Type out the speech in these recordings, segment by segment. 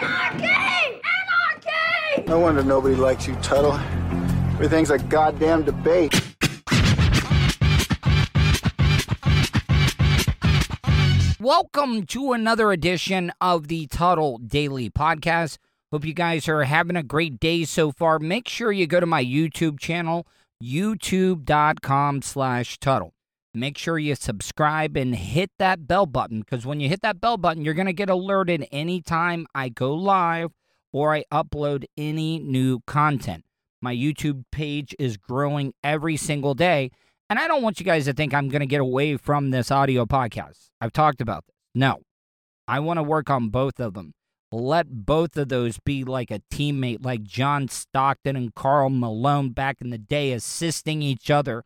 Anarchy! Anarchy! Anarchy! No wonder nobody likes you, Tuttle. Everything's a goddamn debate. Welcome to another edition of the Tuttle Daily Podcast. Hope you guys are having a great day so far. Make sure you go to my YouTube channel, youtube.com slash Tuttle. Make sure you subscribe and hit that bell button because when you hit that bell button, you're going to get alerted anytime I go live or I upload any new content. My YouTube page is growing every single day. And I don't want you guys to think I'm going to get away from this audio podcast. I've talked about this. No, I want to work on both of them. Let both of those be like a teammate, like John Stockton and Karl Malone back in the day, assisting each other,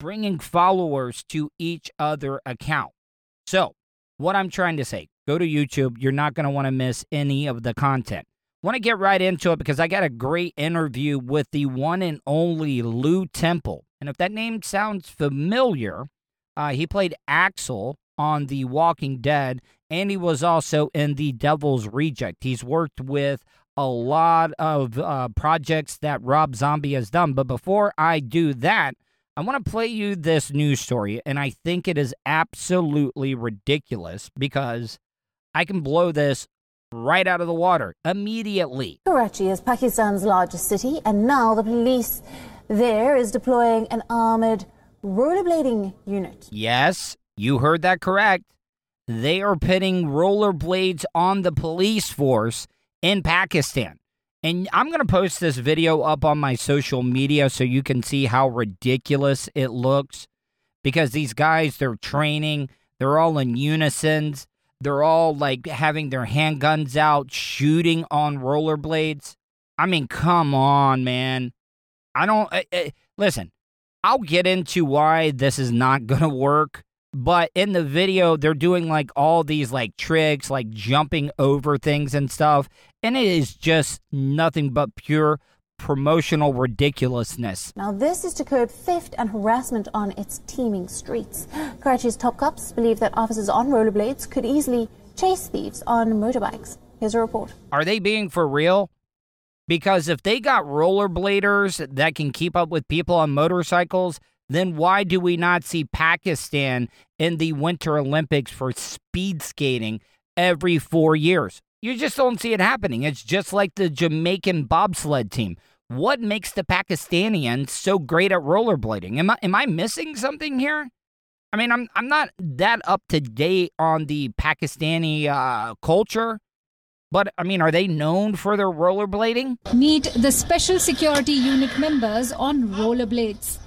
bringing followers to each other account. So, what I'm trying to say, go to YouTube. You're not going to want to miss any of the content. Want to get right into it because I got a great interview with the one and only Lew Temple. And if that name sounds familiar, uh, he played Axel on The Walking Dead, and he was also in The Devil's Reject. He's worked with a lot of uh, projects that Rob Zombie has done. But before I do that, I want to play you this news story, and I think it is absolutely ridiculous because I can blow this right out of the water immediately. Karachi is Pakistan's largest city, and now the police there is deploying an armored rollerblading unit. Yes, you heard that correct. They are pitting rollerblades on the police force in Pakistan. And I'm going to post this video up on my social media so you can see how ridiculous it looks. Because these guys, they're training, they're all in unison, they're all like having their handguns out, shooting on rollerblades. I mean, come on, man. I don't uh, uh, listen. I'll get into why this is not going to work, but in the video they're doing like all these like tricks, like jumping over things and stuff, and it is just nothing but pure promotional ridiculousness. Now, this is to curb theft and harassment on its teeming streets. Karachi's top cops believe that officers on rollerblades could easily chase thieves on motorbikes. Here's a report. Are they being for real? Because if they got rollerbladers that can keep up with people on motorcycles, then why do we not see Pakistan in the Winter Olympics for speed skating every four years? You just don't see it happening. It's just like the Jamaican bobsled team. What makes the Pakistanians so great at rollerblading? Am I am I missing something here? I mean, I'm I'm not that up to date on the Pakistani uh, culture, but I mean, are they known for their rollerblading? Meet the Special Security Unit members on rollerblades.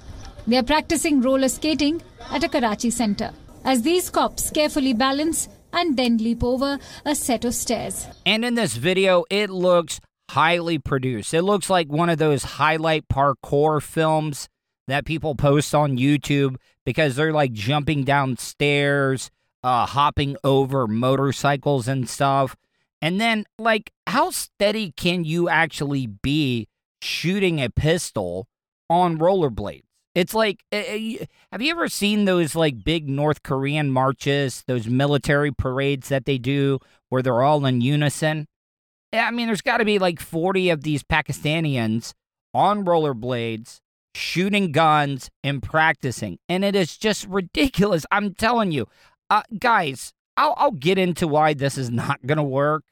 They are practicing roller skating at a Karachi center. As these cops carefully balance and then leap over a set of stairs. And in this video, it looks highly produced. It looks like one of those highlight parkour films that people post on YouTube because they're like jumping down stairs, uh, hopping over motorcycles and stuff. And then, like, how steady can you actually be shooting a pistol on rollerblades? It's like, uh, have you ever seen those like big North Korean marches, those military parades that they do where they're all in unison? I mean, there's got to be like 40 of these Pakistanians on rollerblades shooting guns and practicing. And it is just ridiculous. I'm telling you, uh, guys, I'll, I'll get into why this is not going to work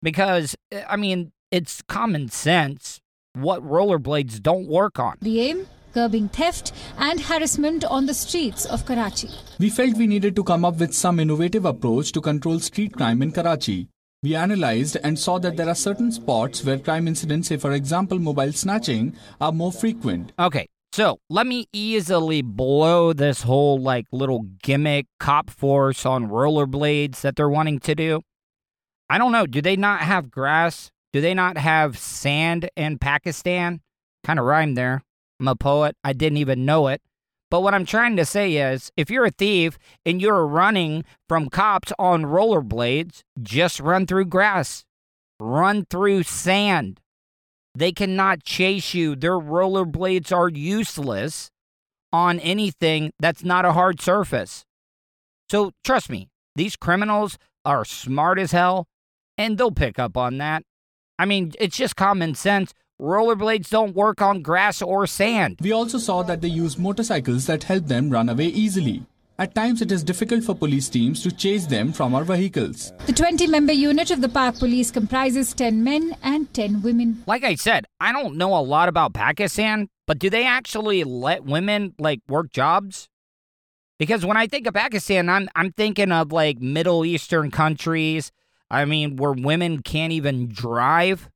because, I mean, it's common sense. what rollerblades don't work on. The aim? Curbing theft and harassment on the streets of Karachi. We felt we needed to come up with some innovative approach to control street crime in Karachi. We analyzed and saw that there are certain spots where crime incidents, say for example mobile snatching, are more frequent. Okay, so let me easily blow this whole like little gimmick cop force on rollerblades that they're wanting to do. I don't know. Do they not have grass? Do they not have sand in Pakistan? Kind of rhyme there. I'm a poet. I didn't even know it. But what I'm trying to say is if you're a thief and you're running from cops on rollerblades, just run through grass, run through sand. They cannot chase you. Their rollerblades are useless on anything that's not a hard surface. So trust me, these criminals are smart as hell and they'll pick up on that. I mean, it's just common sense. Rollerblades don't work on grass or sand. We also saw that they use motorcycles that help them run away easily. At times, it is difficult for police teams to chase them from our vehicles. The 20 member unit of the Park Police comprises 10 men and 10 women. Like I said, I don't know a lot about Pakistan, but do they actually let women like work jobs? Because when I think of Pakistan, I'm I'm thinking of like Middle Eastern countries. I mean, where women can't even drive.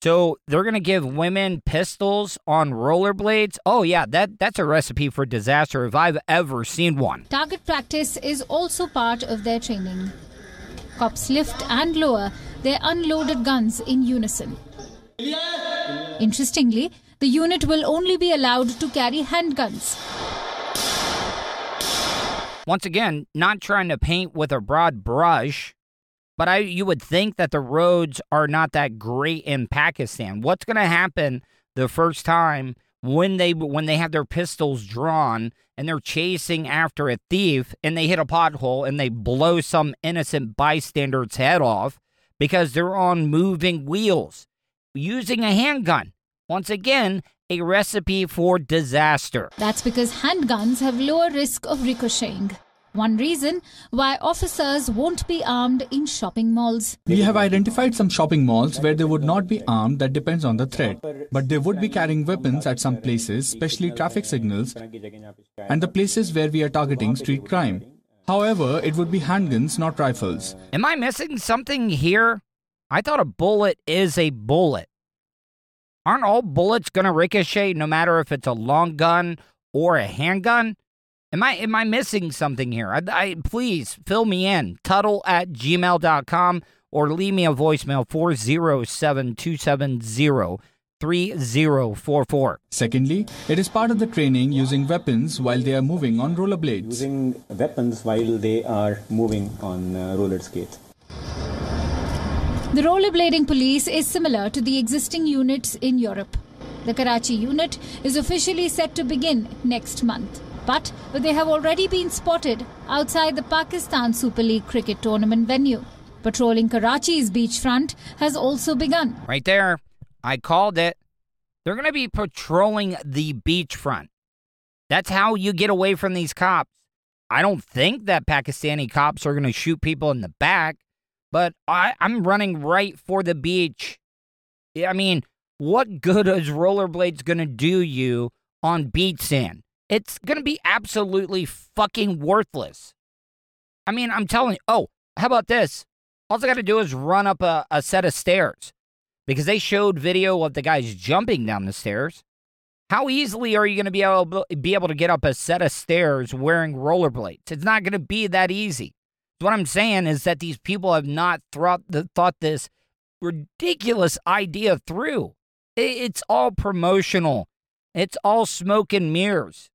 So they're gonna give women pistols on rollerblades. Oh yeah, that that's a recipe for disaster if I've ever seen one. Target practice is also part of their training. Cops lift and lower their unloaded guns in unison. Interestingly, the unit will only be allowed to carry handguns. Once again, not trying to paint with a broad brush, but I you would think that the roads are not that great in Pakistan. What's going to happen the first time when they when they have their pistols drawn and they're chasing after a thief and they hit a pothole and they blow some innocent bystander's head off because they're on moving wheels using a handgun. Once again, a recipe for disaster. That's because handguns have lower risk of ricocheting. One reason why officers won't be armed in shopping malls. We have identified some shopping malls where they would not be armed, that depends on the threat. But they would be carrying weapons at some places, especially traffic signals, and the places where we are targeting street crime. However, it would be handguns, not rifles. Am I missing something here? I thought a bullet is a bullet. Aren't all bullets going to ricochet no matter if it's a long gun or a handgun? Am I am I missing something here? I, I please fill me in. Tuttle at gmail.com or leave me a voicemail 407-270-3044. Secondly, it is part of the training using weapons while they are moving on rollerblades. using weapons while they are moving on uh, roller skates. The rollerblading police is similar to the existing units in Europe. The Karachi unit is officially set to begin next month. But they have already been spotted outside the Pakistan Super League cricket tournament venue. Patrolling Karachi's beachfront has also begun. Right there. I called it. They're going to be patrolling the beachfront. That's how you get away from these cops. I don't think that Pakistani cops are going to shoot people in the back, but I, I'm running right for the beach. I mean, what good is rollerblades going to do you on beach sand? It's going to be absolutely fucking worthless. I mean, I'm telling you. Oh, how about this? All I got to do is run up a, a set of stairs because they showed video of the guys jumping down the stairs. How easily are you going to be able be able to get up a set of stairs wearing rollerblades? It's not going to be that easy. What I'm saying is that these people have not thought the, thought this ridiculous idea through. It's all promotional. It's all smoke and mirrors.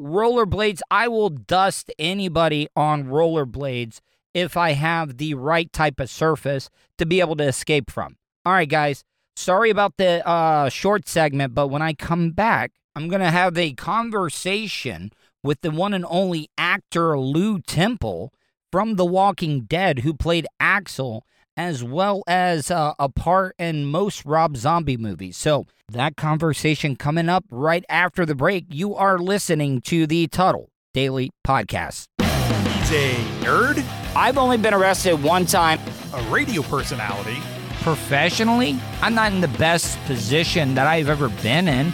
Rollerblades, I will dust anybody on rollerblades if I have the right type of surface to be able to escape from. All right, guys. Sorry about the uh, short segment, but when I come back, I'm going to have a conversation with the one and only actor Lew Temple from The Walking Dead, who played Axel, as well as uh, a part in most Rob Zombie movies. So, that conversation coming up right after the break. You are listening to the Tuttle Daily Podcast. He's a nerd, I've only been arrested one time. a radio personality, professionally, I'm not in the best position that I've ever been in.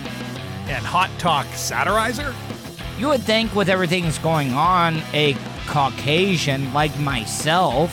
And hot talk satirizer? You would think, with everything that's going on, a Caucasian like myself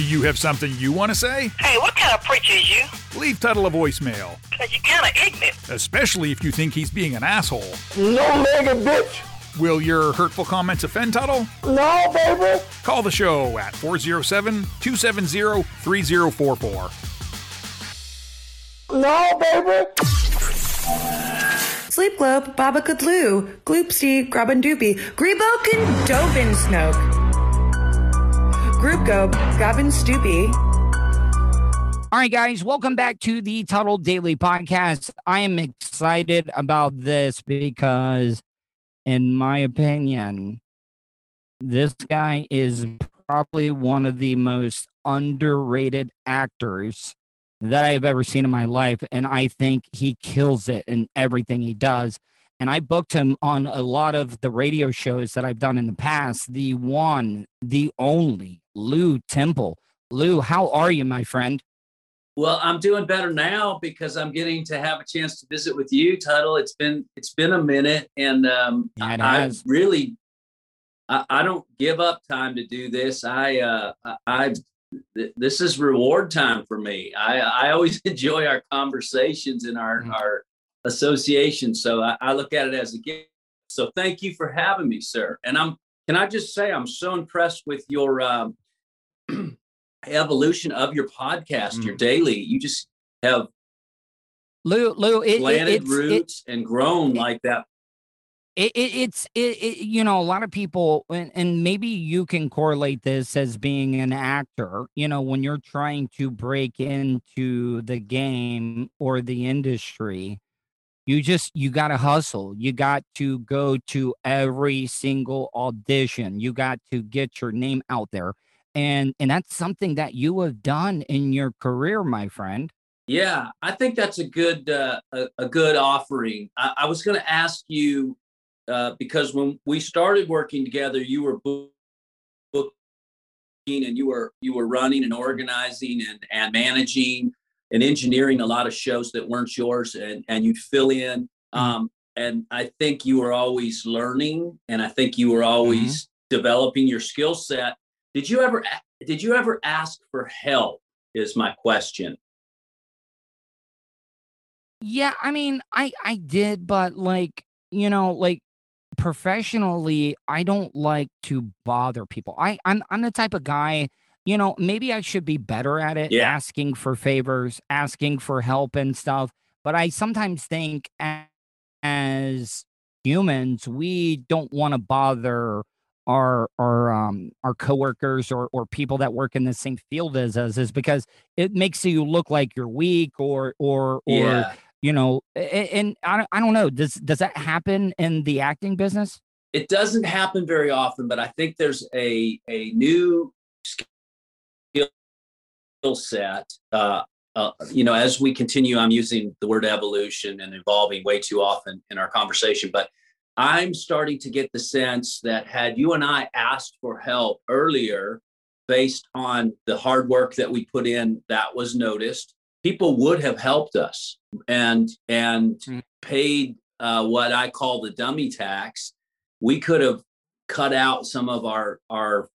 Do you have something you want to say? Hey, what kind of preacher is you? Leave Tuttle a voicemail. Cause you're kind of ignorant. Especially if you think he's being an asshole. No legged bitch. Will your hurtful comments offend Tuttle? No, baby. Call the show at 407 270 3044. No, baby. Sleep Globe, Baba Kudlu, Gloopsy, Grabbandoopy, Grebo Dobin Snoke. Group Go, Gavin Stoopy. All right, guys, welcome back to the Tuttle Daily Podcast. I am excited about this because, in my opinion, this guy is probably one of the most underrated actors that I've ever seen in my life. And I think he kills it in everything he does. And I booked him on a lot of the radio shows that I've done in the past. The one, the only Lew Temple. Lew, how are you, my friend? Well, I'm doing better now because I'm getting to have a chance to visit with you, Tuttle. It's been it's been a minute, and um, Yeah, I, I really I, I don't give up time to do this. I uh, I, I th- this is reward time for me. I I always enjoy our conversations and our Mm-hmm. our association, so I, I look at it as a gift. So thank you for having me, sir. And I'm can I just say I'm so impressed with your um, evolution of your podcast, Mm. your daily. You just have Lou, Lou, it, it, planted it, roots and grown like that. it, it, it's it, it, you know a lot of people and, and maybe you can correlate this as being an actor you know when you're trying to break into the game or the industry you just you got to hustle. You got to go to every single audition. You got to get your name out there. And and that's something that you have done in your career my friend. Yeah, I think that's a good uh, a, a good offering. I, I was going to ask you uh, because when we started working together, you were book- booking and you were you were running and organizing and and managing and engineering a lot of shows that weren't yours, and and you'd fill in. Um, and I think you were always learning, and I think you were always developing your skill set. Did you ever did you ever ask for help? Is my question. Yeah, I mean, I I did, but like, you know, like professionally, I don't like to bother people. I I'm I'm the type of guy, you know, maybe I should be better at it, Yeah. asking for favors, asking for help and stuff, but I sometimes think as humans, we don't want to bother our our um our coworkers or or people that work in the same field as us is because it makes you look like you're weak or or or Yeah. you know and I, don't- I don't know does does that happen in the acting business it doesn't happen very often, but I think there's a a new set. Uh, uh, you know, as we continue, I'm using the word evolution and evolving way too often in our conversation, but I'm starting to get the sense that had you and I asked for help earlier, based on the hard work that we put in, that was noticed. People would have helped us and and paid uh, what I call the dummy tax we could have cut out some of our our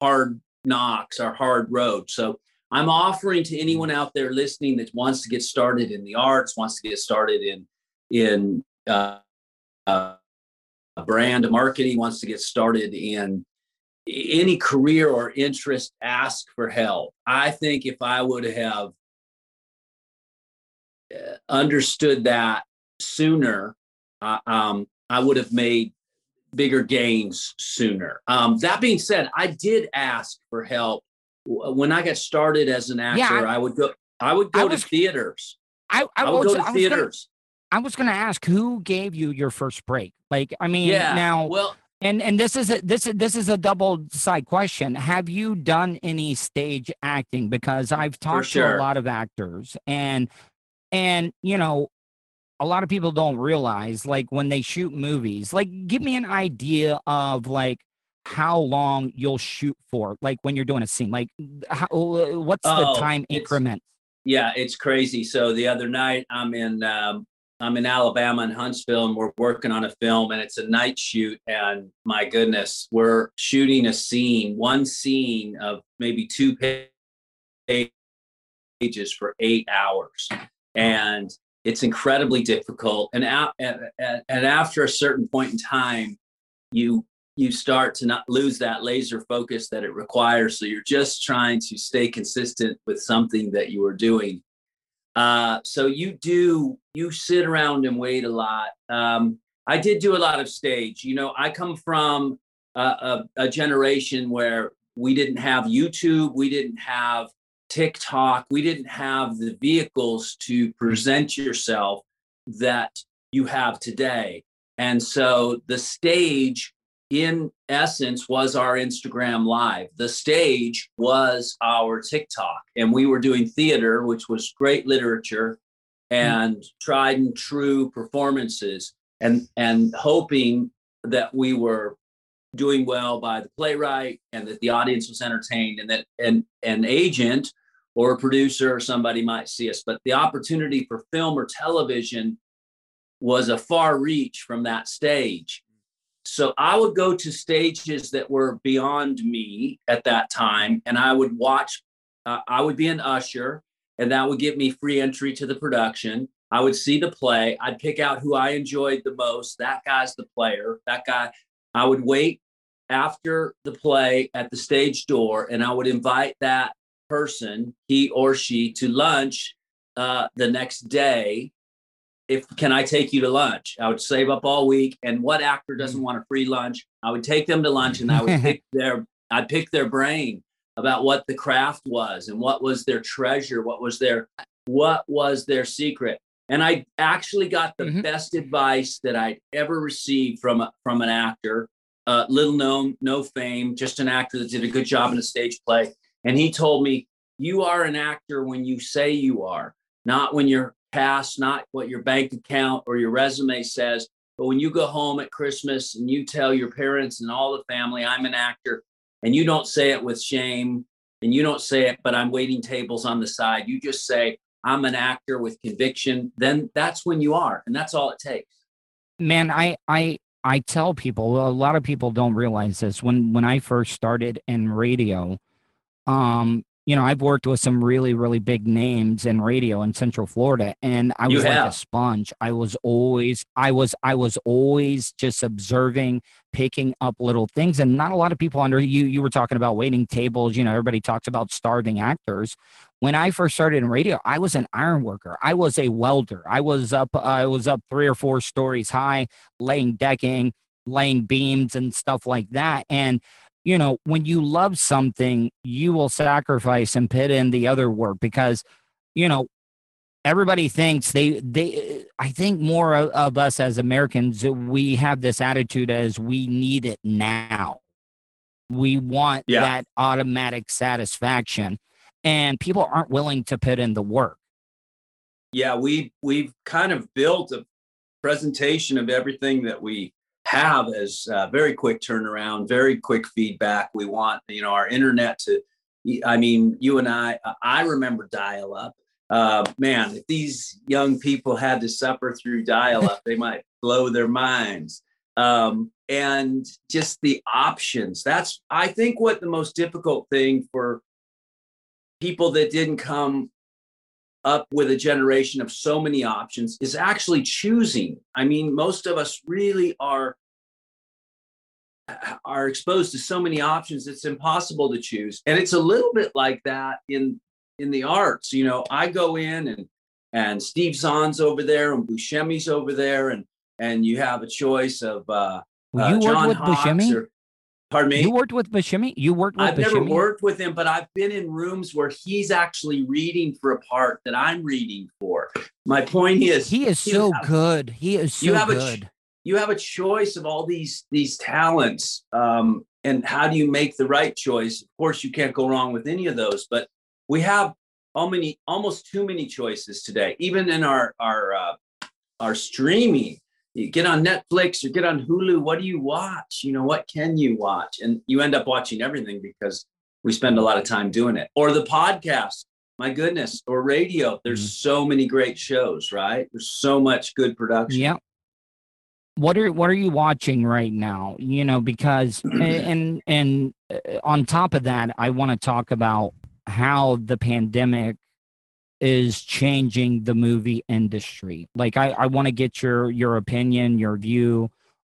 hard knocks, our hard road. So I'm offering to anyone out there listening that wants to get started in the arts, wants to get started in in uh, uh, brand marketing, wants to get started in any career or interest ask for help. I think if I would have uh, understood that sooner, uh, um, I would have made bigger gains sooner. Um, that being said, I did ask for help when I got started as an actor. Yeah, I- I, would go. I would go I to theaters. I, I, I would was- go to was gonna- theaters. I was going to ask who gave you your first break. Like, I mean, Yeah, now, well- and and this is a this is this is a double side question. Have you done any stage acting? Because I've talked to a lot of actors, and and you know, a lot of people don't realize like when they shoot movies. Like, give me an idea of like how long you'll shoot for, like when you're doing a scene. Like, how, what's Oh, the time increment? Yeah, it's crazy. So the other night, I'm in um, I'm in Alabama in Huntsville, and we're working on a film, and it's a night shoot. And my goodness, we're shooting a scene, one scene of maybe two pages for eight hours, and it's incredibly difficult. And a- and after a certain point in time, you you start to not lose that laser focus that it requires. So you're just trying to stay consistent with something that you are doing. Uh, so you do you sit around and wait a lot. Um, I did do a lot of stage. You know, I come from a, a, a generation where we didn't have YouTube, we didn't have TikTok, we didn't have the vehicles to present yourself that you have today. And so the stage, in essence, was our Instagram Live. The stage was our TikTok. And we were doing theater, which was great literature and tried and true performances and and hoping that we were doing well by the playwright and that the audience was entertained and that an, an agent or a producer or somebody might see us but the opportunity for film or television was a far reach from that stage so i would go to stages that were beyond me at that time and i would watch uh, i would be an usher and that would give me free entry to the production. I would see the play. I'd pick out who i enjoyed the most. That guy's the player. That guy i would wait after the play at the stage door and i would invite that person he or she to lunch uh, the next day if can I take you to lunch? I would save up all week. And what actor doesn't want a free lunch? I would take them to lunch and I would pick their I'd pick their brain about what the craft was and what was their treasure, what was their what was their secret. And I actually got the best advice that I'd ever received from a, from an actor, uh, little known, no fame, just an actor that did a good job in a stage play. And he told me, "You are an actor when you say you are, not when you're past, not what your bank account or your resume says, but when you go home at Christmas and you tell your parents and all the family, I'm an actor, and you don't say it with shame and you don't say it, but I'm waiting tables on the side. You just say, I'm an actor with conviction, then that's when you are. And that's all it takes. man i i i tell people a lot of people don't realize this when when i first started in radio um you know i've worked with some really really big names in radio in central florida and i was like a sponge i was always i was i was always just observing picking up little things and not a lot of people under you you were talking about waiting tables you know everybody talks about starving actors when I first started in radio, I was an iron worker. I was a welder. I was up. I was up three or four stories high, laying decking, laying beams, and stuff like that. And you know, when you love something, you will sacrifice and put in the other work because, you know, everybody thinks they they. I think more of, of us as Americans, we have this attitude as we need it now. We want Yeah. that automatic satisfaction and people aren't willing to put in the work. yeah we we've kind of built a presentation of everything that we have as uh, very quick turnaround very quick feedback. We want you know our internet to i mean you and i i remember dial up uh, man if these young people had to suffer through dial up they might blow their minds. Um, and just the options that's i think what the most difficult thing for people that didn't come up with a generation of so many options is actually choosing. I mean, most of us really are are exposed to so many options it's impossible to choose and it's a little bit like that in in the arts you know i go in and and steve zahn's over there and buscemi's over there and and you have a choice of uh, Well, uh, you worked John with Hawkes Buscemi? or- pardon me You worked with Buscemi? You worked with I've Buscemi? never worked with him, but I've been in rooms where he's actually reading for a part that I'm reading for. My point is, He is so have- good. He is so you have good. a you have a choice of all these these talents, um, and how do you make the right choice? Of course, you can't go wrong with any of those, but we have all many almost too many choices today. Even in our our uh, our streaming, you get on Netflix or get on Hulu. What do you watch? You know, what can you watch? And you end up watching everything because we spend a lot of time doing it. Or the podcast, my goodness, or radio. There's so many great shows, right? There's so much good production. Yeah. What are what are you watching right now? You know, because and and uh, on top of that, I want to talk about how the pandemic is changing the movie industry. Like I I want to get your your opinion, your view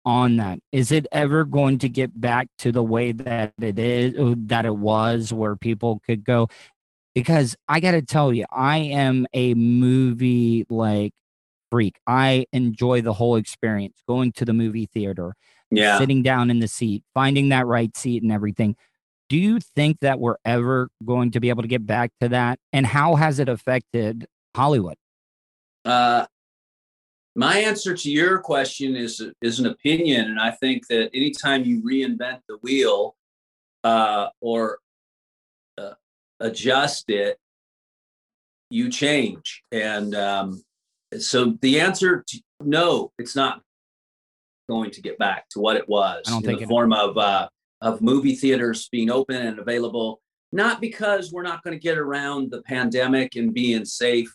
on that. Is it ever going to get back to the way that it is uh, that it was where people could go because I got to tell you, I am a movie like freak. I enjoy the whole experience, going to the movie theater, Yeah. sitting down in the seat, finding that right seat and everything. Do you think that we're ever going to be able to get back to that? And how has it affected Hollywood? Uh, my answer to your question is is an opinion, and I think that anytime you reinvent the wheel uh, or uh, adjust it, you change. And um, so the answer to no, it's not going to get back to what it was in the it- form of uh, of movie theaters being open and available. Not because we're not going to get around the pandemic and be in safe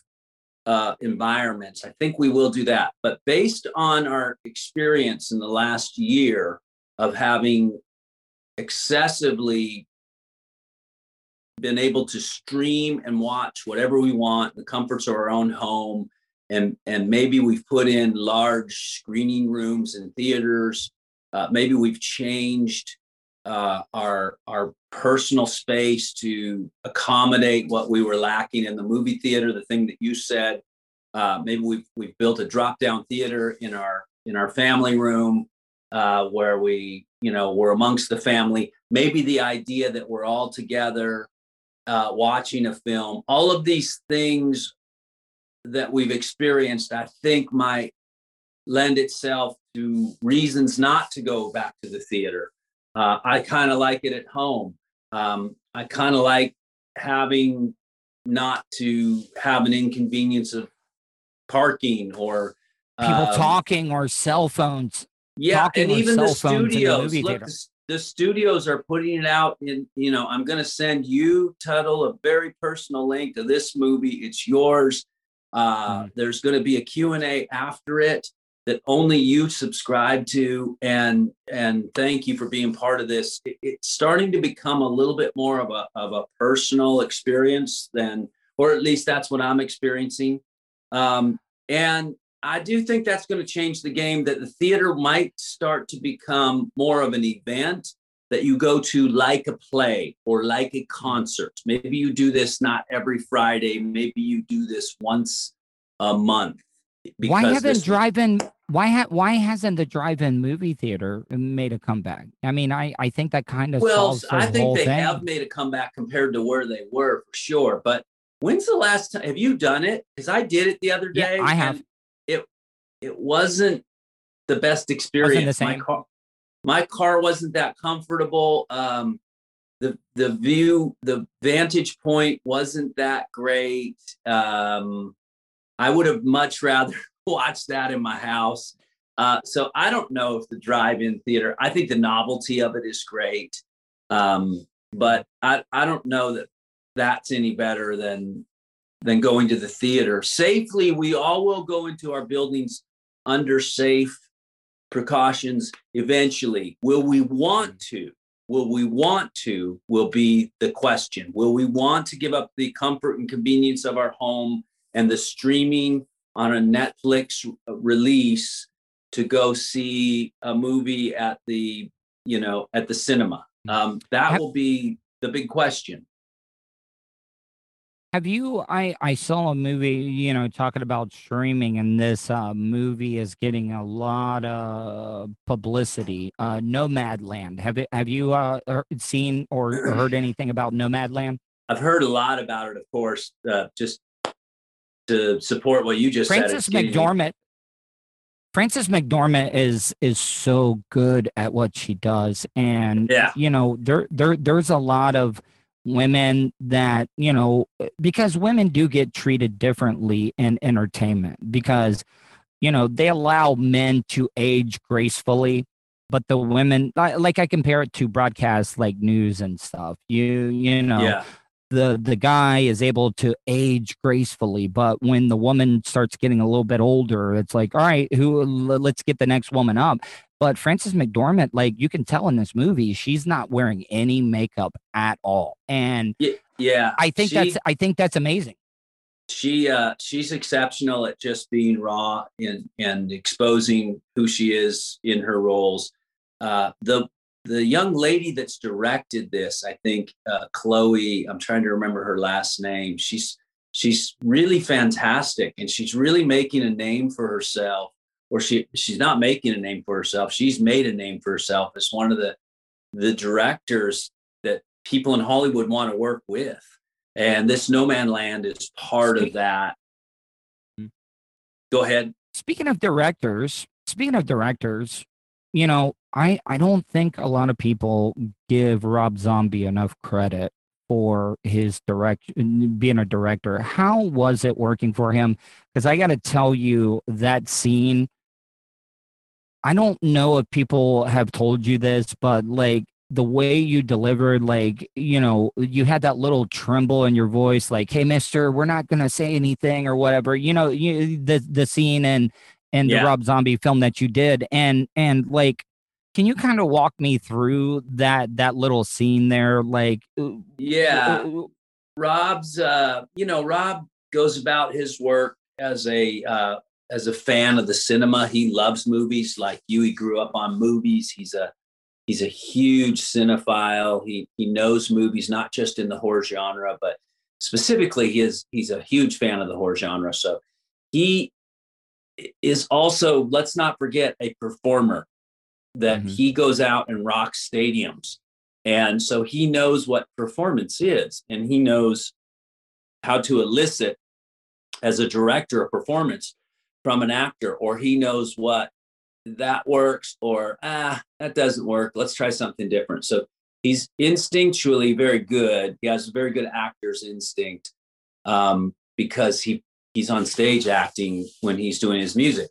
uh, environments. I think we will do that. But based on our experience in the last year of having excessively been able to stream and watch whatever we want, the comforts of our own home, and and maybe we've put in large screening rooms and theaters. Uh, maybe we've changed uh, our our personal space to accommodate what we were lacking in the movie theater. The thing that you said, uh, maybe we've we've built a drop down theater in our in our family room uh, where we you know we're amongst the family. Maybe the idea that we're all together uh, watching a film. All of these things that we've experienced, I think, might lend itself to reasons not to go back to the theater. Uh, I kind of like it at home. Um, I kind of like having not to have an inconvenience of parking or People um, talking or cell phones. yeah, and even the cell phones in the studios. movie Look, the, the studios are putting it out in. You know, I'm going to send you, Tuttle, a very personal link to this movie. It's yours. Uh, There's going to be a Q and A after it that only you subscribe to, and and thank you for being part of this. It- it's starting to become a little bit more of a of a personal experience than, or at least that's what I'm experiencing. Um, and I do think that's going to change the game, that the theater might start to become more of an event that you go to like a play or like a concert. Maybe you do this not every Friday, maybe you do this once a month. Why haven't drive-in? Why ha- Why hasn't the drive-in movie theater made a comeback? I mean, I I think that kind of Well, the I think they thing. have made a comeback compared to where they were for sure. But when's the last time have you done it? Because I did it the other day. Yeah. I have. It it wasn't the best experience. My same. car my car wasn't that comfortable. Um the the view, the vantage point wasn't that great. Um I would have much rather watched that in my house. Uh, so I don't know if the drive-in theater. I think the novelty of it is great, um, but I I don't know that that's any better than than going to the theater safely. We all will go into our buildings under safe precautions eventually. Will we want to? Will we want to? Will be the question. Will we want to give up the comfort and convenience of our home and the streaming on a Netflix release to go see a movie at the you know, at the cinema? Um, that will be the big question. Have you? I I saw a movie, you know, talking about streaming, and this uh, movie is getting a lot of publicity. Uh, Nomadland. Have it? Have you uh, seen or heard anything about Nomadland? I've heard a lot about it, of course, uh, just to support what you just said. Frances it's McDormand. Frances McDormand is is so good at what she does, and Yeah. you know there there there's a lot of women that you know because women do get treated differently in entertainment because you know they allow men to age gracefully but the women like i compare it to broadcast like news and stuff you you know Yeah. The the guy is able to age gracefully but when the woman starts getting a little bit older it's like all right who let's get the next woman up. But frances mcdormand like you can tell in this movie she's not wearing any makeup at all. And Yeah, yeah. i think she- that's i think that's amazing. She uh she's exceptional at just being raw and and exposing who she is in her roles. Uh the the young lady that's directed this i think uh chloe i'm trying to remember her last name. She's she's really fantastic and she's really making a name for herself or she she's not making a name for herself. She's made a name for herself as one of the the directors that people in hollywood want to work with. And this Nomadland is part of that. Go ahead. Speaking of directors speaking of directors you know i i don't think a lot of people give rob zombie enough credit for his direct being a director. How was it working for him? Because i got to tell you that scene i don't know if people have told you this but like the way you delivered like you know you had that little tremble in your voice like hey mister we're not going to say anything or whatever you know you, the the scene and and Yeah. the rob zombie film that you did and and like can you kind of walk me through that that little scene there? Like uh, yeah. rob's uh you know rob goes about his work as a uh as a fan of the cinema. He loves movies like you. He grew up on movies. He's a he's a huge cinephile. He he knows movies not just in the horror genre but specifically he is he's a huge fan of the horror genre. So he is also let's not forget a performer that he goes out and rocks stadiums. And so he knows what performance is and he knows how to elicit as a director a performance from an actor or he knows what that works or ah that doesn't work. Let's try something different. So he's instinctually very good. He has a very good actor's instinct um, because he he's on stage acting when he's doing his music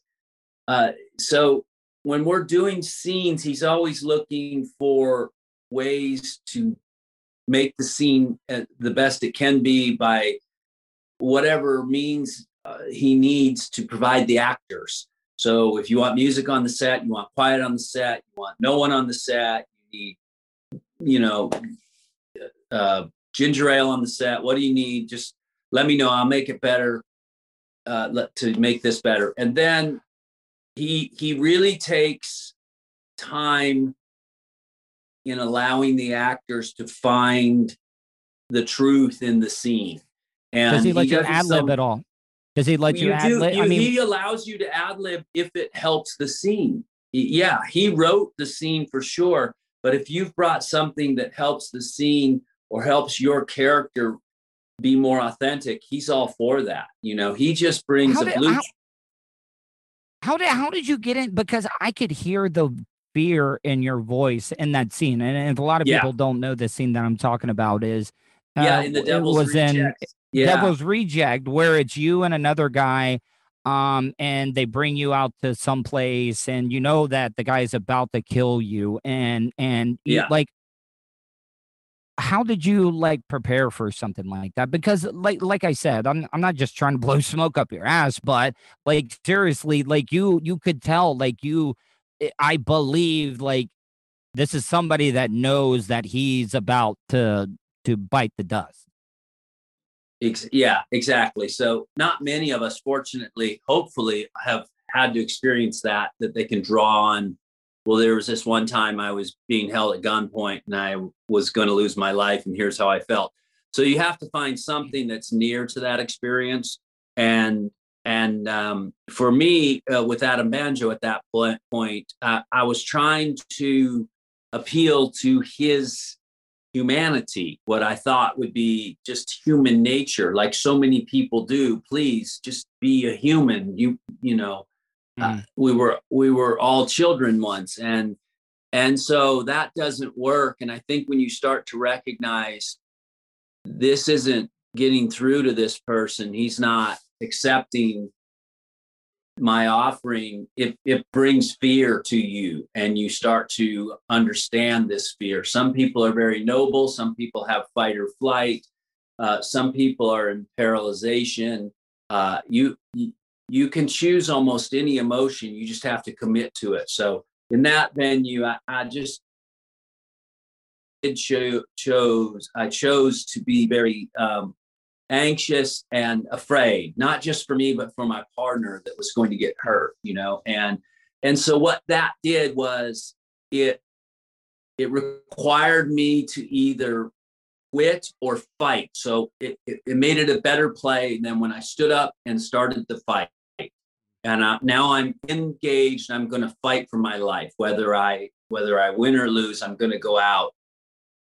uh, so when we're doing scenes he's always looking for ways to make the scene uh, the best it can be by whatever means uh, he needs to provide the actors. So if you want music on the set, you want quiet on the set, you want no one on the set, you need, you know, uh, ginger ale on the set. What do you need? Just let me know. I'll make it better uh, let, to make this better. And then he he really takes time in allowing the actors to find the truth in the scene. And does he let you ad lib at all does he let you, you ad lib i mean he allows you to ad lib if it helps the scene. Yeah, he wrote the scene for sure. But if you've brought something that helps the scene or helps your character be more authentic, he's all for that. You know, he just brings How a did- blue. how- How did how did you get in? Because I could hear the fear in your voice in that scene, and if a lot of Yeah. people don't know the scene that I'm talking about is Yeah, uh, in the Devil's was in Yeah. Devil's Reject, where it's you and another guy, um, and they bring you out to some place, and you know that the guy's about to kill you, and and you- Yeah. like how did you like prepare for something like that because like like i said i'm i'm not just trying to blow smoke up your ass but like seriously like you you could tell like you eh, i believe like this is somebody that knows that he's about to to bite the dust Ex- yeah, exactly. So not many of us, fortunately, hopefully, have had to experience that that they can draw on well, there was this one time I was being held at gunpoint and I was going to lose my life, and here's how I felt. So you have to find something that's near to that experience. And and um, for me, uh, with Adam Banjo at that point, uh, I was trying to appeal to his humanity, what I thought would be just human nature, like so many people do. Please just be a human. You you know, uh, mm. we were we were all children once, and and so that doesn't work. And I think when you start to recognize this isn't getting through to this person, he's not accepting my offering it, it brings fear to you and you start to understand this fear. Some people are very noble. Some people have fight or flight. Uh, some people are in paralyzation. Uh, you you can choose almost any emotion you just have to commit to it so in that venue i, I just cho- chose i chose to be very um, anxious and afraid, not just for me, but for my partner that was going to get hurt, you know? And, and so what that did was it, it required me to either quit or fight. So it, it, it made it a better play than when I stood up and started the fight. And I, now I'm engaged. I'm going to fight for my life, whether I whether I win or lose. I'm going to go out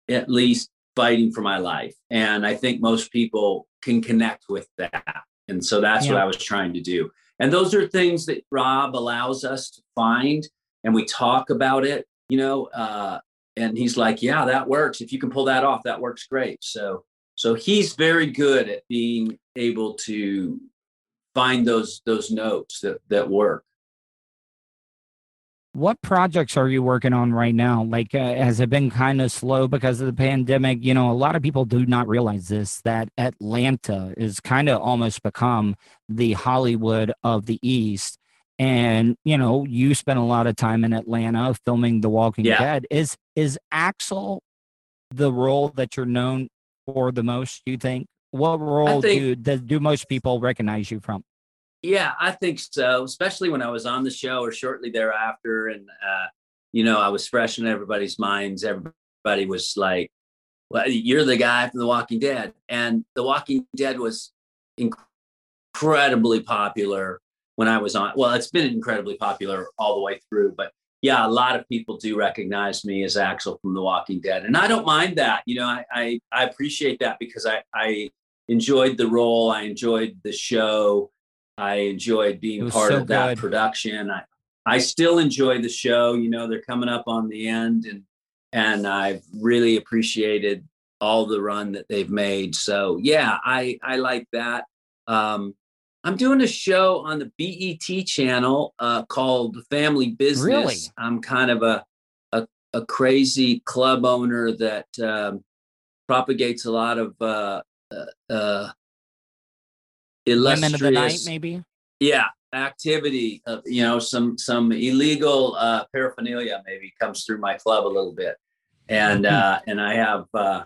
at least fighting for my life. And I think most people can connect with that. And so that's yeah. what I was trying to do. And those are things that Rob allows us to find and we talk about it, you know, uh, and he's like, yeah, that works. If you can pull that off, that works great. So, so he's very good at being able to find those, those notes that, that work what projects are you working on right now? Like, uh, has it been kind of slow because of the pandemic? You know, a lot of people do not realize this that Atlanta is kind of almost become the Hollywood of the East. And you know, you spent a lot of time in Atlanta filming The Walking yeah. Dead. Is is Axel the role that you're known for the most? You think? What role think, do do most people recognize you from? Yeah, I think so. Especially when I was on the show or shortly thereafter, and uh, you know, I was fresh in everybody's minds. Everybody was like, "Well, you're the guy from The Walking Dead," and The Walking Dead was incredibly popular when I was on. Well, it's been incredibly popular all the way through, but yeah, a lot of people do recognize me as Axel from The Walking Dead, and I don't mind that. You know, I I, I appreciate that because I I enjoyed the role, I enjoyed the show. I enjoyed being part so of that good. production. I, I still enjoy the show. You know, they're coming up on the end, and and I've really appreciated all the run that they've made. So yeah, I I like that. Um, I'm doing a show on the BET channel uh, called Family Business. Really? I'm kind of a a, a crazy club owner that um, propagates a lot of uh, uh, uh illustrious women of the night, maybe. Yeah, activity. Of, you know, some some illegal uh, paraphernalia maybe comes through my club a little bit, and mm-hmm. uh, and I have uh,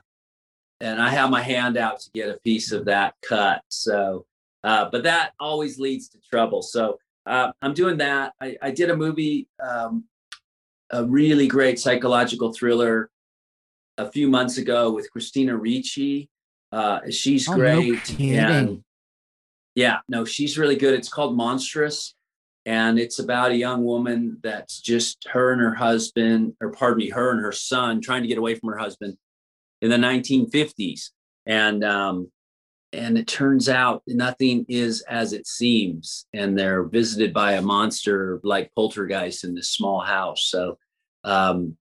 and I have my hand out to get a piece of that cut. So, uh, but that always leads to trouble. So uh, I'm doing that. I, I did a movie, um, a really great psychological thriller, a few months ago with Christina Ricci. Uh, she's oh, great, no and yeah, no, she's really good. It's called Monstrous. And it's about a young woman that's just her and her husband, or pardon me, her and her son trying to get away from her husband in the 1950s. And um, and it turns out nothing is as it seems. And they're visited by a monster like poltergeist in this small house. So um,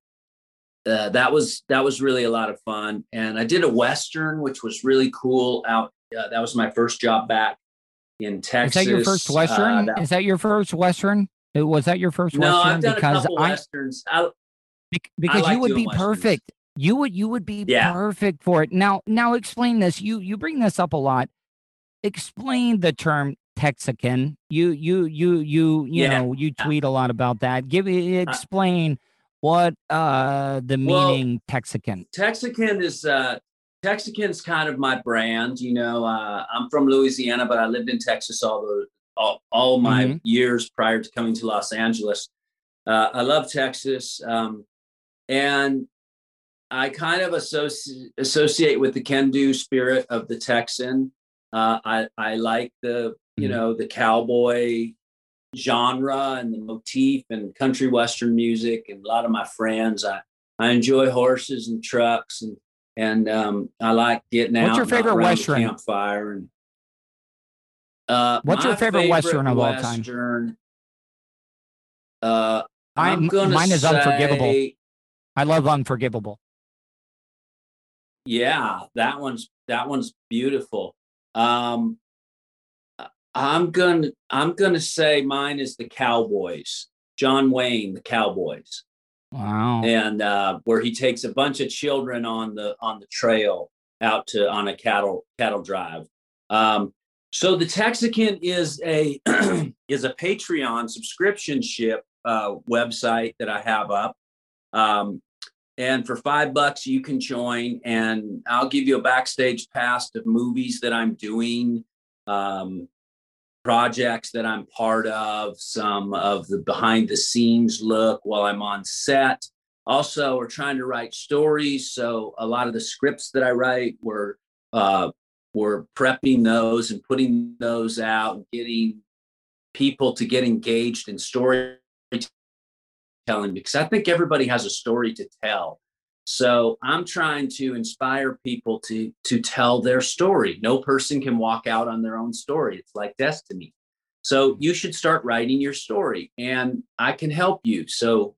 uh, that was that was really a lot of fun. And I did a western, which was really cool. Out uh, that was my first job back in Texas. Is that your first Western? Uh, that, Is that your first Western? Was that your first no, Western? I've done because a couple I, Westerns. I, because like you would be Westerns. perfect. You would you would be yeah. perfect for it. Now now explain this. You you bring this up a lot. Explain the term Texican. You you you you you yeah. know you tweet a lot about that. Give uh, explain uh, what uh the meaning well, Texican. Texican is uh Texican's kind of my brand. You know, uh, I'm from Louisiana, but I lived in Texas all the all, all my mm-hmm. years prior to coming to Los Angeles. uh, I love Texas, um, and I kind of associ- associate with the can-do spirit of the Texan. Uh, I I like the you Mm-hmm. know the cowboy genre and the motif and country western music and a lot of my friends. I I enjoy horses and trucks and and um, I like getting out. What's your favorite Western? Campfire and. Uh, What's your my favorite Western of all time? Western, Uh, Mine, I'm gonna mine is Unforgivable. say- I love Unforgivable. Yeah, that one's that one's beautiful. Um, I'm gonna I'm gonna say mine is the Cowboys. John Wayne, the Cowboys, Wow. and uh, where he takes a bunch of children on the on the trail out to on a cattle cattle drive. Um, so the Texican is a is a Patreon subscription ship uh, website that I have up. Um, and for five bucks, you can join, and I'll give you a backstage pass of movies that I'm doing, um, projects that I'm part of, some of the behind the scenes look while I'm on set. Also, we're trying to write stories, so a lot of the scripts that I write, we're uh, we're prepping those and putting those out, and getting people to get engaged in storytelling because I think everybody has a story to tell. So I'm trying to inspire people to to tell their story. No person can walk out on their own story. It's like destiny. So you should start writing your story, and I can help you. So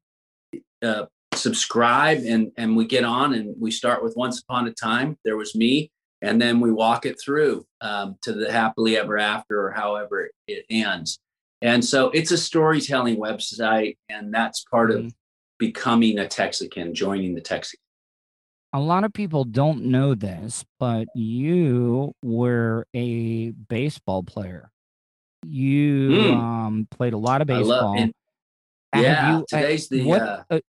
uh, subscribe, and and we get on, and we start with Once Upon a Time. There was me, and then we walk it through um, to the happily ever after, or however it ends. And so it's a storytelling website, and that's part Mm-hmm. of becoming a Texican, joining the Texican. A lot of people don't know this, but you were a baseball player. You Mm. um, played a lot of I baseball. love yeah. you- uh, today's the what- uh, uh,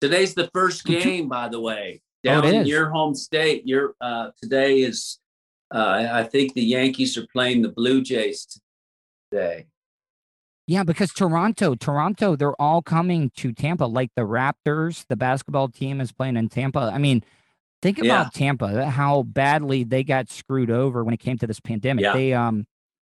today's the first Could you- game, by the way, Oh, down in is? your home state. Your uh, today is, uh, I I think the Yankees are playing the Blue Jays today. Yeah, because Toronto, Toronto, they're all coming to Tampa. Like the Raptors, the basketball team is playing in Tampa. I mean, think Yeah. about Tampa, how badly they got screwed over when it came to this pandemic. Yeah. They um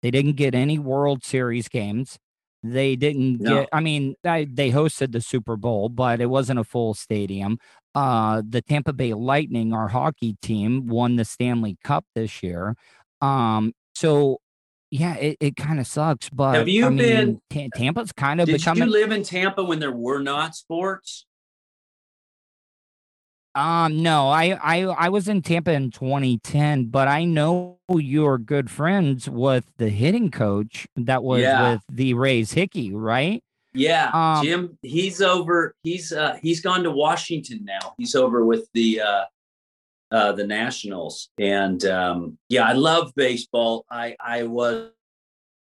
they didn't get any World Series games. They didn't No. get I mean, I, they hosted the Super Bowl, but it wasn't a full stadium. Uh the Tampa Bay Lightning, our hockey team, won the Stanley Cup this year. Um so yeah, it, it kind of sucks, but Have you I mean, been- Ta- Tampa's kind of Did becoming you live in Tampa when there were not sports? Um, no, I, I, I was in Tampa in 2010, but I know you're good friends with the hitting coach that was Yeah. with the Rays Hickey, right? Yeah, Um, Jim. He's over. He's uh, he's gone to Washington now. He's over with the uh, uh, the Nationals, and um, yeah, I love baseball. I I was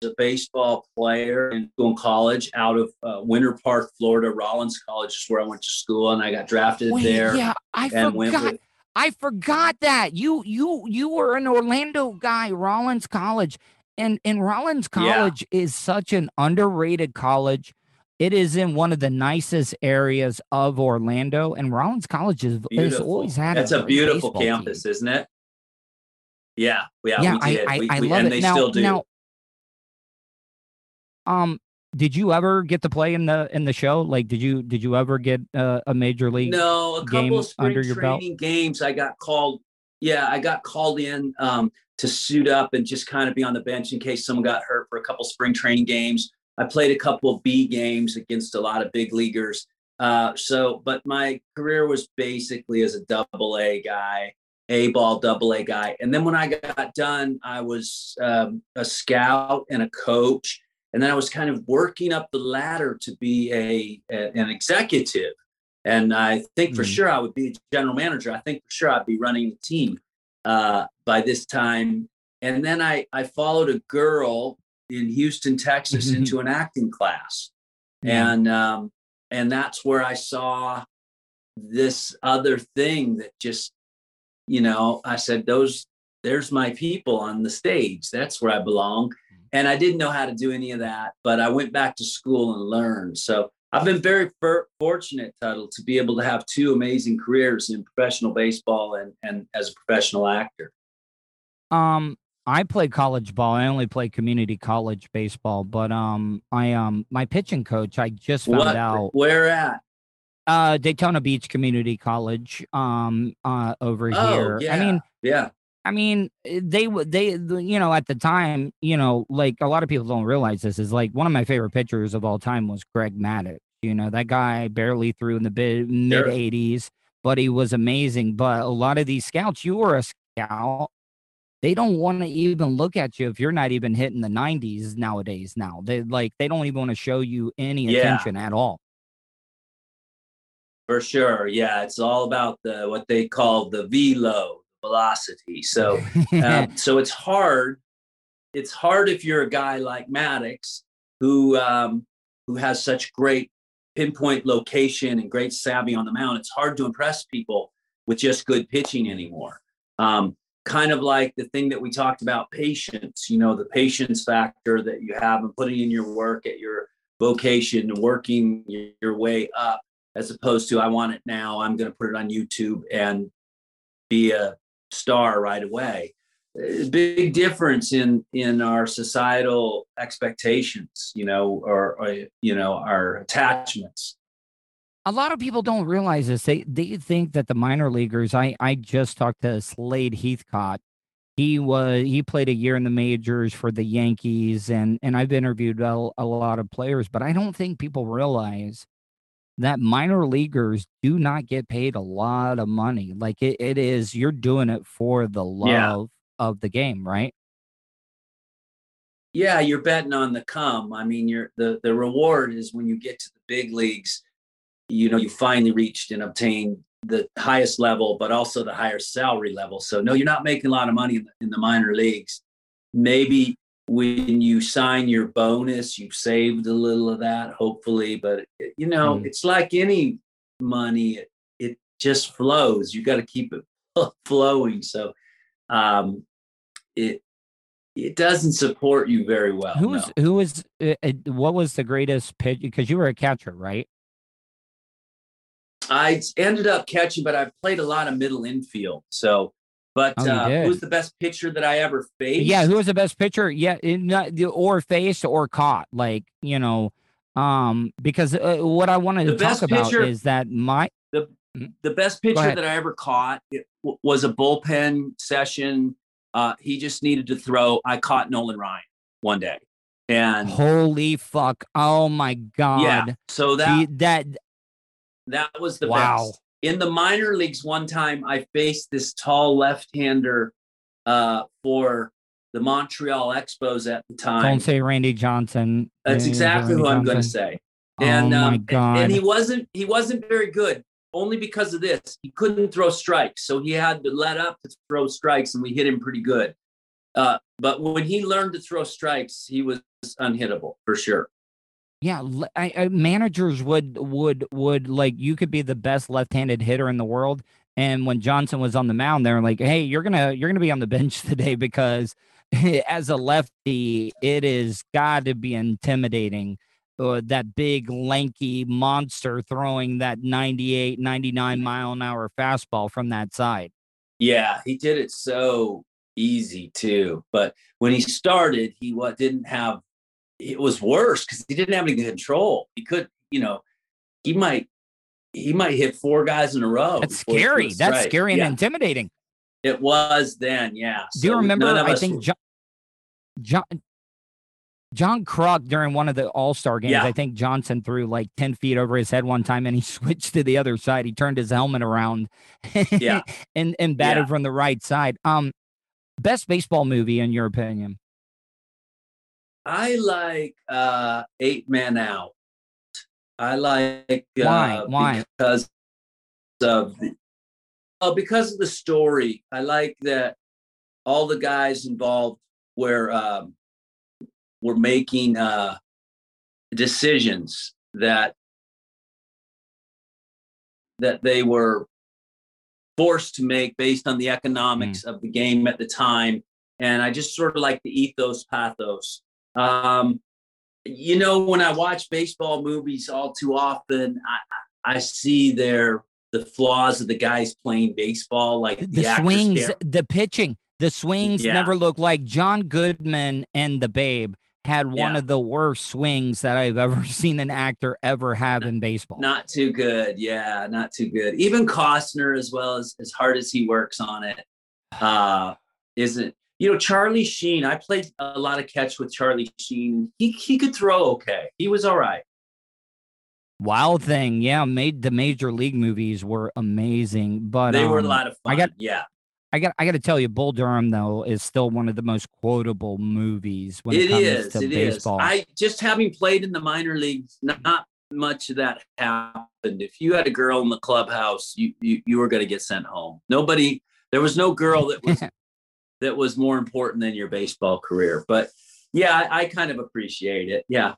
a baseball player in school and college out of uh, Winter Park, Florida. Rollins College is where I went to school, and I got drafted Wait, there. yeah, I and went forgot. with- I forgot that you, you, you were an Orlando guy, Rollins College, and and Rollins Yeah. College is such an underrated college. It is in one of the nicest areas of Orlando, and Rollins College is, has always had. That's a great beautiful baseball team. campus, isn't it? Yeah, yeah, yeah, we I, did. I, we, I love and it. they now, still do. now, um, did you ever get to play in the in the show? Like, did you did you ever get uh, a major league? No, a couple of spring under your belt? training games. I got called. Yeah, I got called in um, to suit up and just kind of be on the bench in case someone got hurt for a couple spring training games. I played a couple of B games against a lot of big leaguers. Uh, so, but my career was basically as a double A guy, A ball, double A guy. And then when I got done, I was um, a scout and a coach. And then I was kind of working up the ladder to be a, a an executive. And I think for Mhm. sure I would be a general manager. I think for sure I'd be running a team uh, by this time. And then I, I followed a girl in Houston, Texas, into an acting class, Yeah. and um, and that's where I saw this other thing that just, you know, I said those there's my people on the stage. That's where I belong. And I didn't know how to do any of that, but I went back to school and learned. So I've been very for, fortunate, Tuttle, to be able to have two amazing careers in professional baseball and and as a professional actor. Um, I played college ball. I only played community college baseball, but um, I um, my pitching coach. I just found What? out. Where at? Uh, Daytona Beach Community College. Um, uh, over Oh, here. yeah. I mean, yeah. I mean, they would they you know at the time, you know, like a lot of people don't realize this is like one of my favorite pitchers of all time was Greg Maddux. You know, that guy barely threw in the mid mid '80s, but he was amazing. But a lot of these scouts, you were a scout. They don't want to even look at you if you're not even hitting the 90s nowadays. Now they like they don't even want to show you any Yeah. attention at all. For sure. Yeah. It's all about the what they call the velo, the velocity. So um, so it's hard. It's hard if you're a guy like Maddux who um, who has such great pinpoint location and great savvy on the mound. It's hard to impress people with just good pitching anymore. Um, kind of like the thing that we talked about, patience. You know, the patience factor that you have and putting in your work at your vocation working your, way up, as opposed to I want it now. I'm going to put it on YouTube and be a star right away big difference in in our societal expectations you know or, or you know our attachments a lot of people don't realize this. They they think that the minor leaguers. I I just talked to Slade Heathcott. He was he played a year in the majors for the Yankees, and and I've interviewed a, a lot of players, but I don't think people realize that minor leaguers do not get paid a lot of money. Like it, it is, you're doing it for the love Yeah. of the game, right? yeah you're betting on the come i mean you're the the reward is when you get to the big leagues you know you finally reached and obtained the highest level but also the higher salary level so no you're not making a lot of money in the, in the minor leagues maybe when you sign your bonus you've saved a little of that hopefully but you know Mm. it's like any money it, it just flows you got to keep it flowing so um it it doesn't support you very well Who's no. who was uh, uh, what was the greatest pitch? Because you were a catcher, right? I ended up catching, but I played a lot of middle infield. So, but Oh, uh, who's the best pitcher that I ever faced? Yeah, who was the best pitcher? Yeah, in, not, the- or faced or caught. Like you know, um, because uh, what I wanted The to talk about pitcher- is that my the the best pitcher that I ever caught it w- was a bullpen session. Uh, he just needed to throw. I caught Nolan Ryan one day, and holy fuck! Oh my god! yeah, so that The- that that was the Wow. best. In the minor leagues, one time I faced this tall left-hander uh, for the Montreal Expos at the time. don't say Randy Johnson. That's exactly who Randy I'm going to say. Oh And my um, God. and he wasn't he wasn't very good only because of this. He couldn't throw strikes, so he had to let up to throw strikes, and we hit him pretty good. Uh, but when he learned to throw strikes, he was unhittable for sure. Yeah, I, I- managers would would would like you could be the best left-handed hitter in the world, and when Johnson was on the mound, they're like, "Hey, you're gonna you're gonna be on the bench today because as a lefty, it is got to be intimidating." Uh, that big lanky monster throwing that 98 99 mile an hour fastball from that side Yeah, he did it so easy too. But when he started, he what didn't have it was worse because he didn't have any control. He could, you know, he might he might hit four guys in a row. that's before he threw scary that's strike. scary and Yeah, intimidating It was then, yeah. Do you remember? I think were- John, John John Kruk during one of the All Star games. Yeah. I think Johnson threw like ten feet over his head one time, and he switched to the other side. He turned his helmet around, Yeah. and and batted Yeah. from the right side. Um, best baseball movie in your opinion? I like uh Eight Man Out. I like uh, Why? Why? because of the, oh, because of the story. I like that all the guys involved were um, were making uh, decisions that that they were forced to make based on the economics of the game at the time. And I just sort of like the ethos pathos. Um, you know, when I watch baseball movies all too often, I I see their the flaws of the guys playing baseball, like the, the swings, there. the pitching, the swings Yeah. never look like John Goodman and the Babe had one Yeah. of the worst swings that I've ever seen an actor ever have in baseball. Not too good. Yeah, not too good. Even Costner, as well as as hard as he works on it, uh, isn't. You know, Charlie Sheen. I played a lot of catch with Charlie Sheen. He he could throw okay. He was all right. Wild thing, yeah. Made the major league movies were amazing, but they were a um, lot of fun. I got, yeah. I got, I got to tell you, Bull Durham though is still one of the most quotable movies when it, It comes is. to It is. baseball. I just having played in the minor leagues, not much of that happened. If you had a girl in the clubhouse, you you, you were going to get sent home. Nobody. There was no girl that was that was more important than your baseball career. But yeah, I, I kind of appreciate it. Yeah.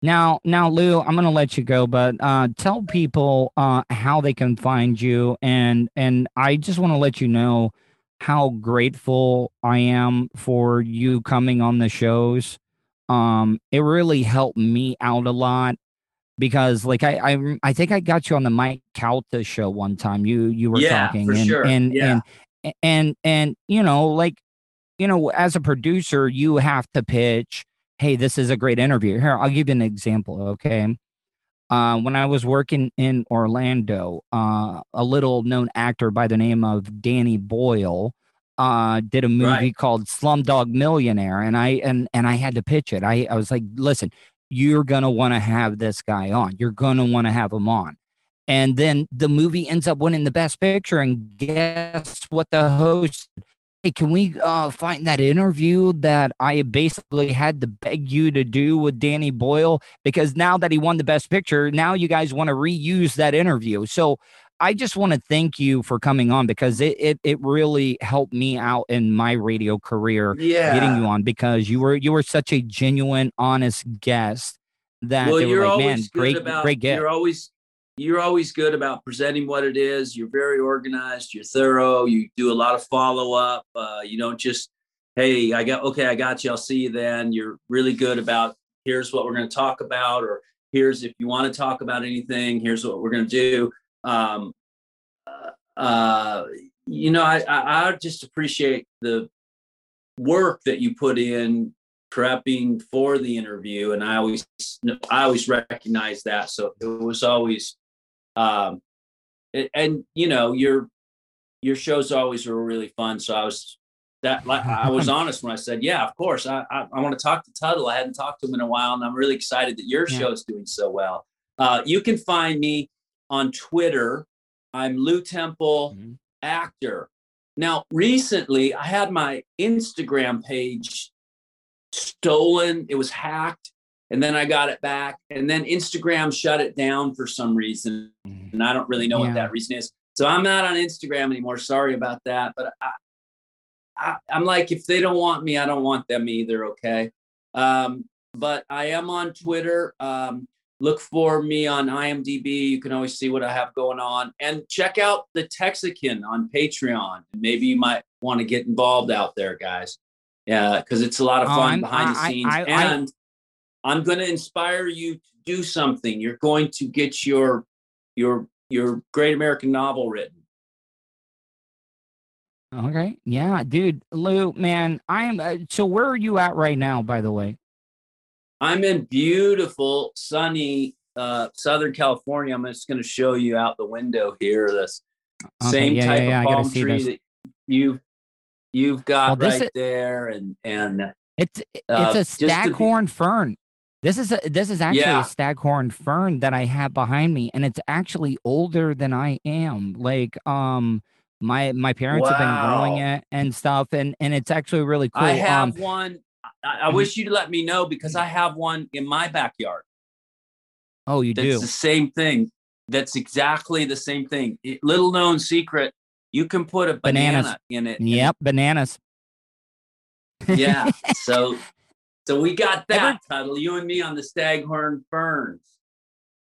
Now, now, Lew, I'm gonna let you go, but uh, tell people uh, how they can find you, and and I just want to let you know how grateful I am for you coming on the shows. Um, it really helped me out a lot because, like, I I, I think I got you on the Mike Calta show one time. You you were Yeah, talking, for and, sure. and Yeah. and and and you know, like you know, as a producer, you have to pitch, hey, this is a great interview. Here, I'll give you an example, okay? Uh, when I was working in Orlando, uh, a little known actor by the name of Danny Boyle uh, did a movie Right. called Slumdog Millionaire, and I and and I had to pitch it. I I was like, listen, you're gonna want to have this guy on. You're gonna want to have him on. And then the movie ends up winning the best picture. And guess what? The host, hey, can we uh, find that interview that I basically had to beg you to do with Danny Boyle? Because now that he won the best picture, now you guys want to reuse that interview. So I just want to thank you for coming on because it, it it really helped me out in my radio career Yeah. getting you on because you were you were such a genuine, honest guest that well, they were you're like, always man, great, about. great gift. You're always you're always good about presenting what it is. You're very organized. You're thorough. You do a lot of follow up. Uh, you don't just hey, I got okay, I got you. I'll see you then. You're really good about here's what we're going to talk about, or here's if you want to talk about anything. Here's what we're going to do. Um, uh, uh, you know, I, I I just appreciate the work that you put in prepping for the interview and i always i always recognize that so it was always um and, you know your your shows always were really fun so i was that like i was honest when i said yeah of course i i, I want to talk to tuttle i hadn't talked to him in a while and i'm really excited that your Yeah. show's doing so well uh you can find me on twitter i'm lew temple Mhm. actor now recently i had my instagram page stolen. It was hacked. And then I got it back. And then Instagram shut it down for some reason. And I don't really know Yeah. what that reason is. So I'm not on Instagram anymore. Sorry about that. But I, I, I'm like, if they don't want me, I don't want them either. Okay. Um, but I am on Twitter. Um, look for me on IMDb. You can always see what I have going on. And check out the Texican on Patreon. And maybe you might want to get involved out there, guys. Yeah, because it's a lot of fun I'm- behind the I- I- scenes. I- I- and I'm going to inspire you to do something. You're going to get your your your great American novel written. Okay. Yeah, dude. Lew, man, I am. Uh, so, where are you at right now, by the way? I'm in beautiful, sunny uh, Southern California. I'm just going to show you out the window here. This Okay, same yeah, type yeah, of palm tree that you you've got Well, right is- there, and and It's it's Uh, a staghorn fern. This is a this is actually Yeah. a staghorn fern that I have behind me, and it's actually older than I am. Like, um, my my parents have been growing it and stuff, and and it's actually really cool. I have um, one. I, I Mhm. wish you'd let me know because I have one in my backyard. oh, you That's do. the same thing. That's exactly the same thing. It- little known secret. You can put a Bananas. banana in it. Yep, bananas. yeah. So so we got Ever- that, Tuttle. You and me on the staghorn ferns.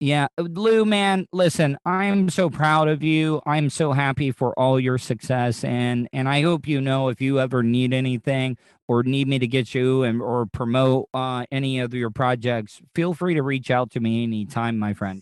Yeah, Lew, man, listen, I'm so proud of you. I'm so happy for all your success, and and I hope you know if you ever need anything or need me to get you and or promote uh, any of your projects, feel free to reach out to me anytime, my friend.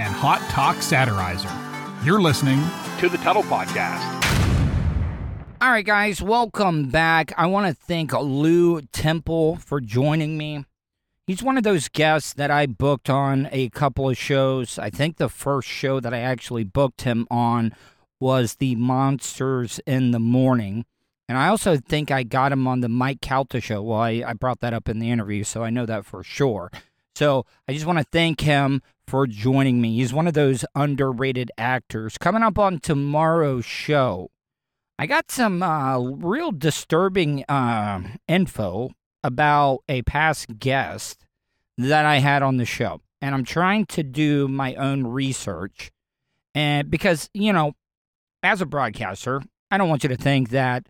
and hot talk satirizer. You're listening to the Tuttle Podcast. All right, guys, welcome back. I want to thank Lew Temple for joining me. He's one of those guests that I booked on a couple of shows. I think the first show that I actually booked him on was the Monsters in the Morning. And I also think I got him on the Mike Calta show. Well, I, I brought that up in the interview, so I know that for sure. So I just want to thank him for joining me. He's one of those underrated actors. Coming up on tomorrow's show, I got some uh, real disturbing uh, info about a past guest that I had on the show. And I'm trying to do my own research. And because, you know, as a broadcaster, I don't want you to think that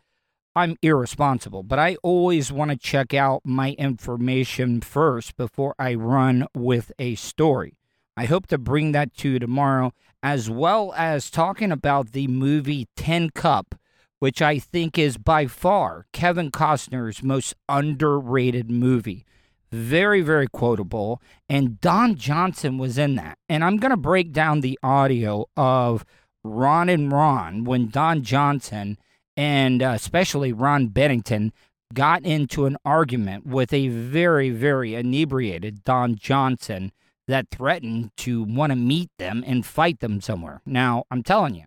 I'm irresponsible, but I always want to check out my information first before I run with a story. I hope to bring that to you tomorrow, as well as talking about the movie Tin Cup, which I think is by far Kevin Costner's most underrated movie. Very, very quotable. And Don Johnson was in that. And I'm going to break down the audio of Ron and Ron when Don Johnson and uh, especially Ron Bennington got into an argument with a very, very inebriated Don Johnson that threatened to want to meet them and fight them somewhere. Now, I'm telling you,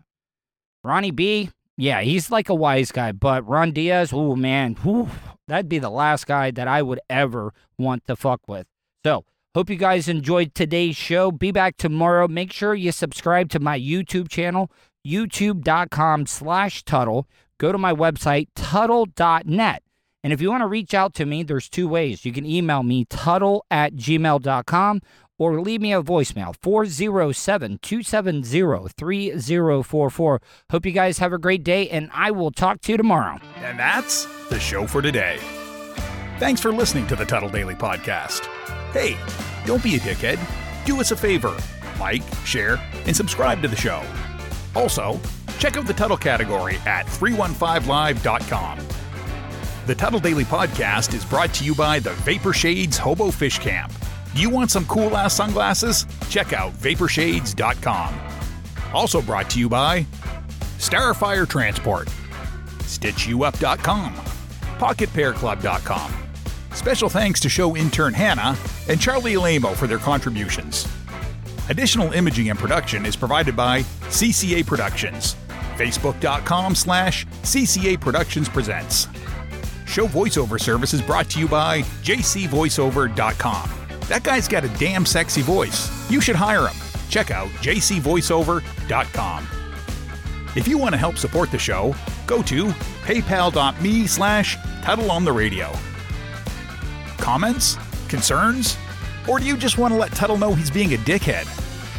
Ronnie B, yeah, he's like a wise guy, but Ron Diaz, oh man, whew, that'd be the last guy that I would ever want to fuck with. So, hope you guys enjoyed today's show. Be back tomorrow. Make sure you subscribe to my YouTube channel, youtube.com slash Tuttle. Go to my website, Tuttle.net. And if you want to reach out to me, there's two ways. You can email me, Tuttle at gmail.com, or leave me a voicemail, 407 270 3044. Hope you guys have a great day, and I will talk to you tomorrow. And that's the show for today. Thanks for listening to the Tuttle Daily Podcast. Hey, don't be a dickhead. Do us a favor like, share, and subscribe to the show. Also, check out the Tuttle category at 315live.com. The Tuttle Daily Podcast is brought to you by the Vapor Shades Hobo Fish Camp. Do you want some cool ass sunglasses? Check out vaporshades.com. Also brought to you by Starfire Transport, StitchYouUp.com, PocketPairClub.com. Special thanks to show intern Hannah and Charlie Alamo for their contributions. Additional imaging and production is provided by CCA Productions. Facebook.com slash CCA Productions Presents. Show voiceover service is brought to you by JCVoiceover.com. That guy's got a damn sexy voice. You should hire him. Check out jcvoiceover.com. If you want to help support the show, go to paypal.me slash Tuttle on the radio. Comments? Concerns? Or do you just want to let Tuttle know he's being a dickhead?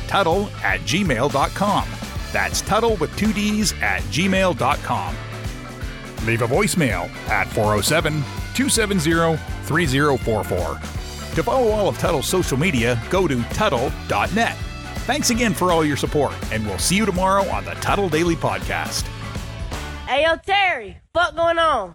Tuttle at gmail.com. That's Tuttle with two D's at gmail.com. Leave a voicemail at 407 270 3044. To follow all of Tuttle's social media, go to Tuttle.net. Thanks again for all your support, and we'll see you tomorrow on the Tuttle Daily Podcast. Hey, yo, Terry, what going on?